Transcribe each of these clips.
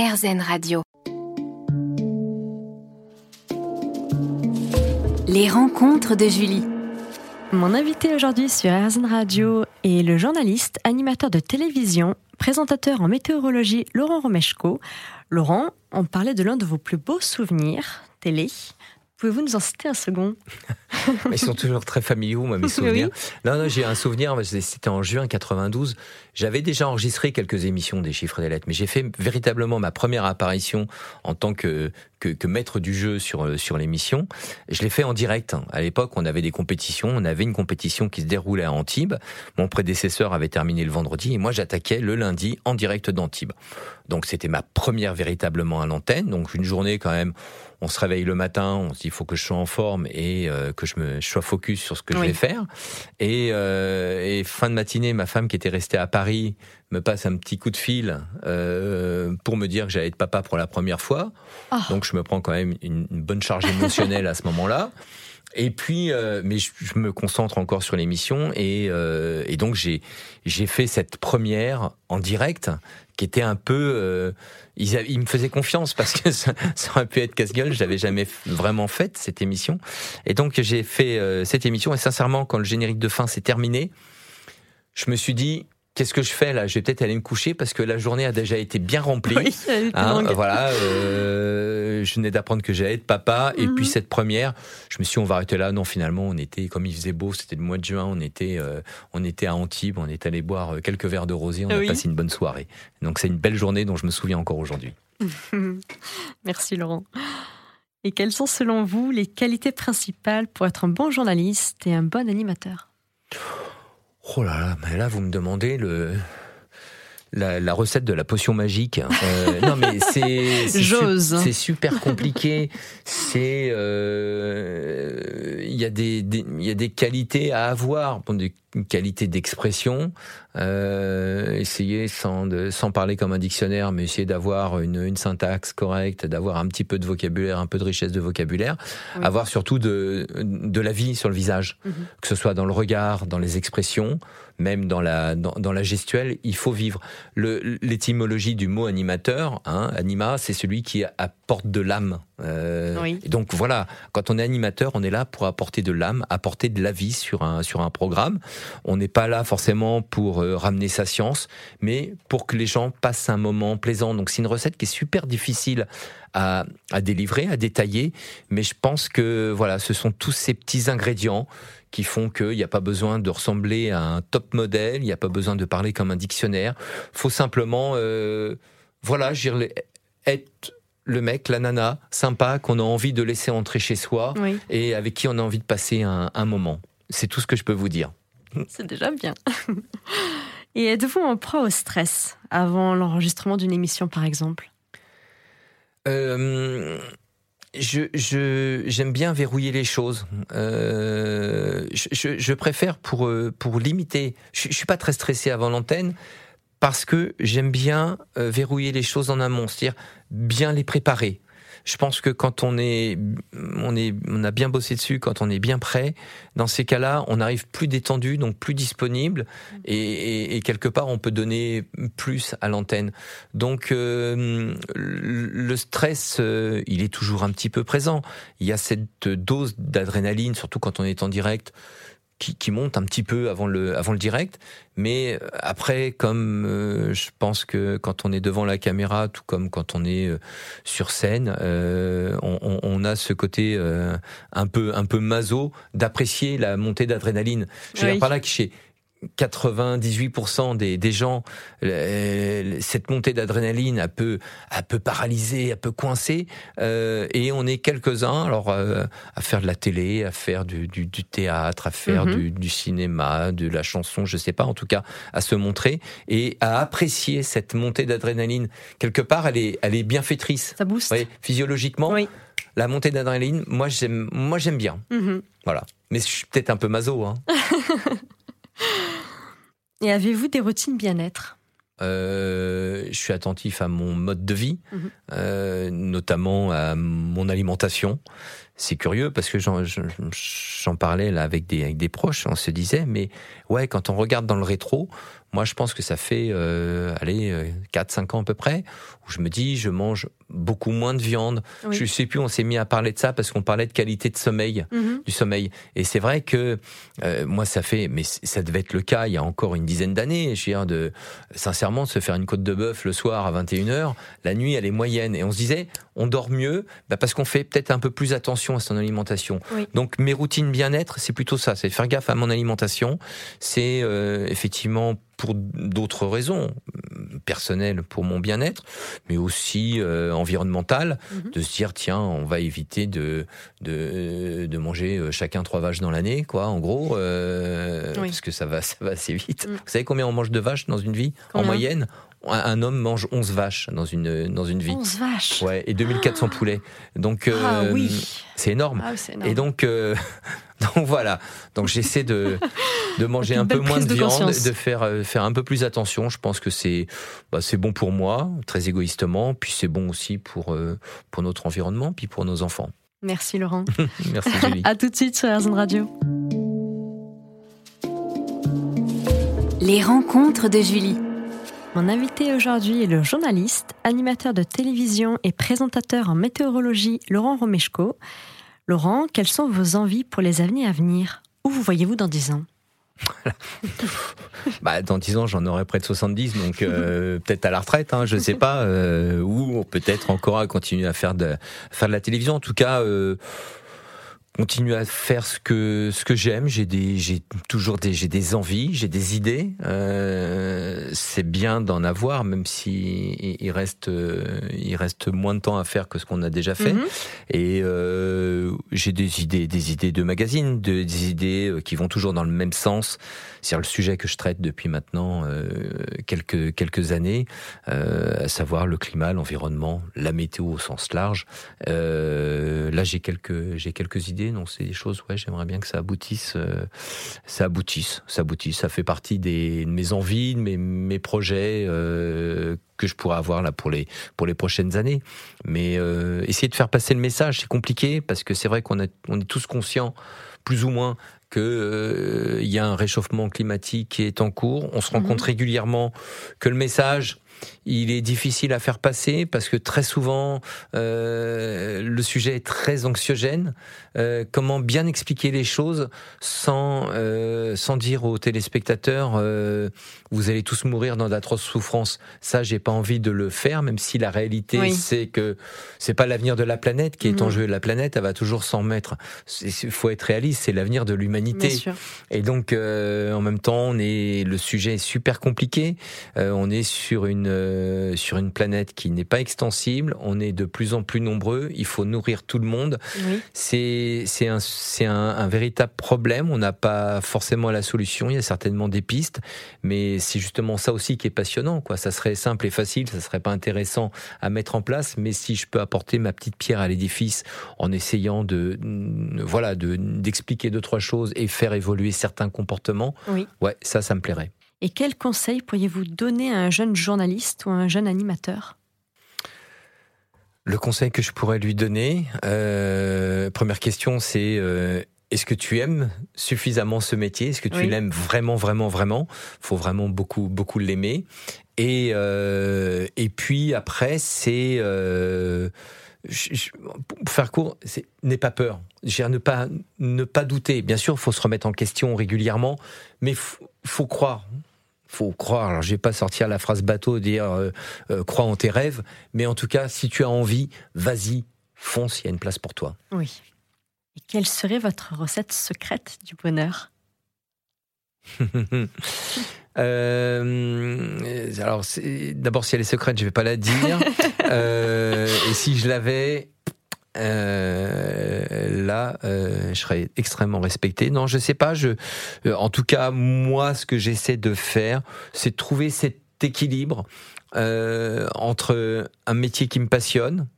RZN Radio. Les rencontres de Julie. Mon invité aujourd'hui sur RZN Radio est le journaliste, animateur de télévision, présentateur en météorologie Laurent Romeshko. Laurent, on parlait de l'un de vos plus beaux souvenirs télé. Pouvez-vous nous en citer un second? Ils sont toujours très familiaux, moi, mes souvenirs. Non, non, j'ai un souvenir, c'était en juin 92. J'avais déjà enregistré quelques émissions des chiffres et des lettres, mais j'ai fait véritablement ma première apparition en tant que, que, maître du jeu sur, euh, sur l'émission. Je l'ai fait en direct. À l'époque, on avait des compétitions. On avait une compétition qui se déroulait à Antibes. Mon prédécesseur avait terminé le vendredi et moi, j'attaquais le lundi en direct d'Antibes. Donc, c'était ma première véritablement à l'antenne. Donc, une journée quand même on se réveille le matin, on se dit il faut que je sois en forme et euh, que je me sois focus sur ce que je vais faire. Et, euh, et, fin de matinée, ma femme qui était restée à Paris me passe un petit coup de fil euh, pour me dire que j'allais être papa pour la première fois. Ah. Donc je me prends quand même une, bonne charge émotionnelle à ce moment-là. Et puis, euh, mais je, me concentre encore sur l'émission et, euh, et donc j'ai j'ai fait cette première en direct qui était un peu, euh, ils, ils, me faisaient confiance parce que ça, ça aurait pu être casse-gueule. Je l'avais jamais vraiment faite cette émission et donc j'ai fait euh, cette émission et sincèrement quand le générique de fin s'est terminé, je me suis dit qu'est-ce que je fais là? Je vais peut-être aller me coucher parce que la journée a déjà été bien remplie. Oui, hein, voilà, euh, je venais d'apprendre que j'allais être papa et puis mhm. cette première, je me suis dit on va arrêter là. Non, finalement, on était comme il faisait beau, c'était le mois de juin, on était euh, on était à Antibes, on est allé boire euh, quelques verres de rosé, on a passé une bonne soirée. Donc c'est une belle journée dont je me souviens encore aujourd'hui. Merci Laurent. Et quelles sont selon vous les qualités principales pour être un bon journaliste et un bon animateur? Oh là là, mais là vous me demandez le la, recette de la potion magique. Euh, non mais c'est c'est super compliqué. C'est euh, il y a des il y a des qualités à avoir, des qualités d'expression. Euh, essayer sans de, sans parler comme un dictionnaire, mais essayer d'avoir une, une syntaxe correcte, d'avoir un petit peu de vocabulaire, un peu de richesse de vocabulaire, avoir surtout de de la vie sur le visage, mhm. que ce soit dans le regard, dans les expressions même dans la, dans, la gestuelle, il faut vivre. L'étymologie du mot animateur, hein, anima, c'est celui qui apporte de l'âme. Euh, donc voilà, quand on est animateur, on est là pour apporter de l'âme, apporter de la vie sur un, sur un programme. On n'est pas là forcément pour euh, ramener sa science, mais pour que les gens passent un moment plaisant. Donc c'est une recette qui est super difficile à, à délivrer, à détailler, mais je pense que voilà, ce sont tous ces petits ingrédients qui font qu'il n'y a pas besoin de ressembler à un top modèle, il n'y a pas besoin de parler comme un dictionnaire. faut simplement, euh, voilà, être le mec, la nana, sympa, qu'on a envie de laisser entrer chez soi et avec qui on a envie de passer un, moment. C'est tout ce que je peux vous dire. C'est déjà bien. Et êtes-vous en proie au stress avant l'enregistrement d'une émission, par exemple? Euh, je, j'aime bien verrouiller les choses. Euh, je, je, préfère pour euh, pour limiter. Je, je suis pas très stressé avant l'antenne parce que j'aime bien euh, verrouiller les choses en amont, c'est-à-dire bien les préparer je pense que quand on est, on est, on a bien bossé dessus, quand on est bien prêt, dans ces cas-là, on arrive plus détendu, donc plus disponible, et, quelque part, on peut donner plus à l'antenne. Donc, euh, le stress, euh, il est toujours un petit peu présent. Il y a cette dose d'adrénaline, surtout quand on est en direct qui, qui, monte un petit peu avant le, avant le direct. Mais euh, après, comme euh, je pense que quand on est devant la caméra, tout comme quand on est euh, sur scène, on, on, a ce côté un peu un peu maso d'apprécier la montée d'adrénaline. Je veux dire par là que chez 98% des, des gens, cette montée d'adrénaline a peu, a peu paralysé, a peu coincé, euh, et on est quelques-uns, alors euh, à faire de la télé, à faire du, du, du théâtre, à faire mhm. du, du, cinéma, de la chanson, je sais pas, en tout cas à se montrer et à apprécier cette montée d'adrénaline. Quelque part, elle est, elle est bienfaitrice. Ça booste. Oui, physiologiquement. Oui. La montée d'adrénaline, moi j'aime, moi j'aime bien. Mhm. Voilà. Mais je suis peut-être un peu maso. Hein. Et avez-vous des routines bien-être? Euh, je suis attentif à mon mode de vie, mhm. euh, notamment à mon alimentation. C'est curieux parce que j'en parlais là avec des, avec des proches, on se disait, mais ouais, quand on regarde dans le rétro, moi, je pense que ça fait, euh, allez, 4-5 euh, ans à peu près, où je me dis, je mange beaucoup moins de viande. Je sais plus, on s'est mis à parler de ça parce qu'on parlait de qualité de sommeil, mhm. du sommeil. Et c'est vrai que euh, moi, ça fait, mais ça devait être le cas il y a encore une dizaine d'années. Je veux dire, de, sincèrement, de se faire une côte de bœuf le soir à 21h, la nuit, elle est moyenne. Et on se disait, on dort mieux bah parce qu'on fait peut-être un peu plus attention à son alimentation. Donc, mes routines bien-être, c'est plutôt ça, c'est faire gaffe à mon alimentation. C'est euh, effectivement pour d'autres raisons, personnelles pour mon bien-être, mais aussi euh, environnementales, mhm. de se dire tiens, on va éviter de de, de manger euh, chacun trois vaches dans l'année, quoi, en gros, euh, parce que ça va ça va assez vite. Mm. Vous savez combien on mange de vaches dans une vie en moyenne? Un homme mange 11 vaches dans une, dans une vie. 11 vaches? Ouais, et 2400 poulets. Donc, ah, oui. c'est énorme. Ah, énorme. Et donc, Donc voilà. Donc j'essaie de, de manger un peu moins de, viande, de faire, euh, faire un peu plus attention. Je pense que c'est bah, c'est bon pour moi, très égoïstement, puis c'est bon aussi pour, euh, pour notre environnement, puis pour nos enfants. Merci Laurent. Merci Julie. à tout de suite sur RZN Radio. Les rencontres de Julie. Mon invité aujourd'hui est le journaliste, animateur de télévision et présentateur en météorologie Laurent Romeshko. Laurent, quelles sont vos envies pour les années à venir? Où vous voyez-vous dans 10 ans? Bah, dans 10 ans, j'en aurai près de 70, donc euh, peut-être à la retraite, hein, je ne sais pas, euh, ou peut-être encore à continuer à faire de, faire de la télévision. En tout cas, euh, continue à faire ce que ce que j'aime. J'ai des j'ai toujours des j'ai des envies, j'ai des idées. Euh, c'est bien d'en avoir, même si il reste il reste moins de temps à faire que ce qu'on a déjà fait. Mhm. Et euh, j'ai des idées des idées de magazines, des idées euh, qui vont toujours dans le même sens. C'est le sujet que je traite depuis maintenant euh, quelques quelques années, euh, à savoir le climat, l'environnement, la météo au sens large. Euh, là, j'ai quelques j'ai quelques idées. Donc c'est des choses. Ouais, j'aimerais bien que ça aboutisse. ça aboutisse. Ça aboutisse. Ça fait partie des de mes envies, de mes mes projets que je pourrais avoir là pour les pour les prochaines années. Mais essayer de faire passer le message, c'est compliqué parce que c'est vrai qu'on on est tous conscients, plus ou moins, qu'il euh, y a un réchauffement climatique qui est en cours. On se rend mhm. compte régulièrement que le message il est difficile à faire passer parce que très souvent euh, le sujet est très anxiogène. Euh, comment bien expliquer les choses sans euh, sans dire aux téléspectateurs vous allez tous mourir dans d'atroces souffrances. Ça, j'ai pas envie de le faire, même si la réalité c'est que c'est pas l'avenir de la planète qui est en jeu. La planète, elle va toujours s'en mettre. Il faut être réaliste, c'est l'avenir de l'humanité. Et donc en même temps, on est le sujet est super compliqué. on est sur une euh, sur une planète qui n'est pas extensible. On est de plus en plus nombreux. Il faut nourrir tout le monde. C'est c'est un c'est un, un, véritable problème. On n'a pas forcément la solution. Il y a certainement des pistes, mais c'est justement ça aussi qui est passionnant. Quoi, ça serait simple et facile. Ça serait pas intéressant à mettre en place. Mais si je peux apporter ma petite pierre à l'édifice en essayant de voilà de d'expliquer deux trois choses et faire évoluer certains comportements, ouais, ça, ça me plairait. Et quels conseils pourriez-vous donner à un jeune journaliste ou à un jeune animateur? Le conseil que je pourrais lui donner, euh, première question, c'est euh, est-ce que tu aimes suffisamment ce métier? Est-ce que tu l'aimes vraiment, vraiment, vraiment? Faut vraiment beaucoup, beaucoup l'aimer. Et euh, et puis après, c'est pour faire court, n'aie pas peur. ne pas ne pas douter. Bien sûr, il faut se remettre en question régulièrement, mais faut, faut croire faut croire. Alors, je vais pas sortir la phrase bateau, dire euh, euh, crois en tes rêves, mais en tout cas, si tu as envie, vas-y, fonce, il y a une place pour toi. Oui. Et quelle serait votre recette secrète du bonheur euh, alors, d'abord, si elle est secrète, je vais pas la dire. et si je l'avais, euh, là, euh, je serais extrêmement respecté. Non, je sais pas. Je, euh, en tout cas, moi, ce que j'essaie de faire, c'est de trouver cet équilibre entre un métier qui me passionne,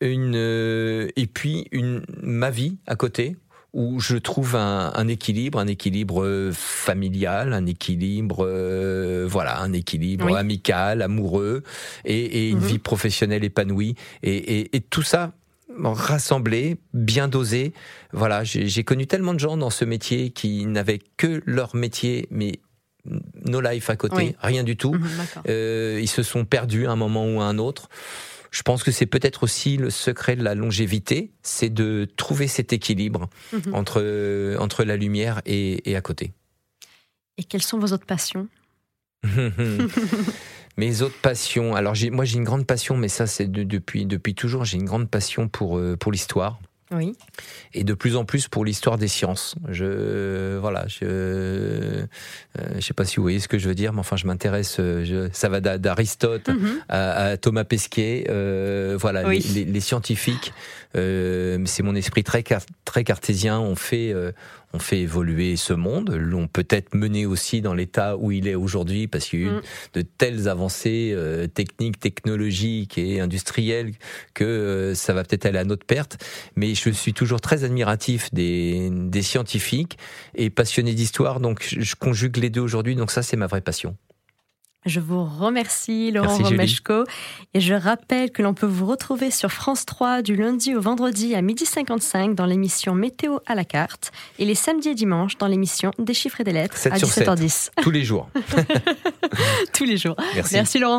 une et puis une ma vie à côté où je trouve un, équilibre, un équilibre familial, un équilibre, voilà, un équilibre amical, amoureux, et, une mhm. vie professionnelle épanouie. Et, et, tout ça, rassemblé, bien dosé. Voilà, j'ai connu tellement de gens dans ce métier qui n'avaient que leur métier, mais no life à côté, rien du tout. Mhm, euh, ils se sont perdus à un moment ou à un autre. Je pense que c'est peut-être aussi le secret de la longévité, c'est de trouver cet équilibre mhm. entre, entre la lumière et, et à côté. Et quelles sont vos autres passions? Mes autres passions, alors moi j'ai une grande passion, mais ça c'est depuis, depuis toujours, j'ai une grande passion pour, euh, pour l'histoire. Oui. Et de plus en plus pour l'histoire des sciences. Je voilà, je euh, je sais pas si vous voyez ce que je veux dire, mais enfin je m'intéresse. Euh, ça va d'Aristote mhm. à, Thomas Pesquet. Euh, voilà, les, scientifiques. c'est mon esprit très très cartésien. On fait on fait évoluer ce monde, l'ont peut-être mené aussi dans l'état où il est aujourd'hui, parce qu'il y a eu mm. de telles avancées euh, techniques, technologiques et industrielles que euh, ça va peut-être aller à notre perte. Mais je suis toujours très admiratif des, des scientifiques et passionné d'histoire, donc je conjugue les deux aujourd'hui, donc ça c'est ma vraie passion. Je vous remercie, Laurent Romeshko. Et je rappelle que l'on peut vous retrouver sur France 3 du lundi au vendredi à 12h55 dans l'émission Météo à la carte et les samedis et dimanches dans l'émission Des chiffres et des lettres à 17h10. tous les jours. tous les jours. Merci Laurent.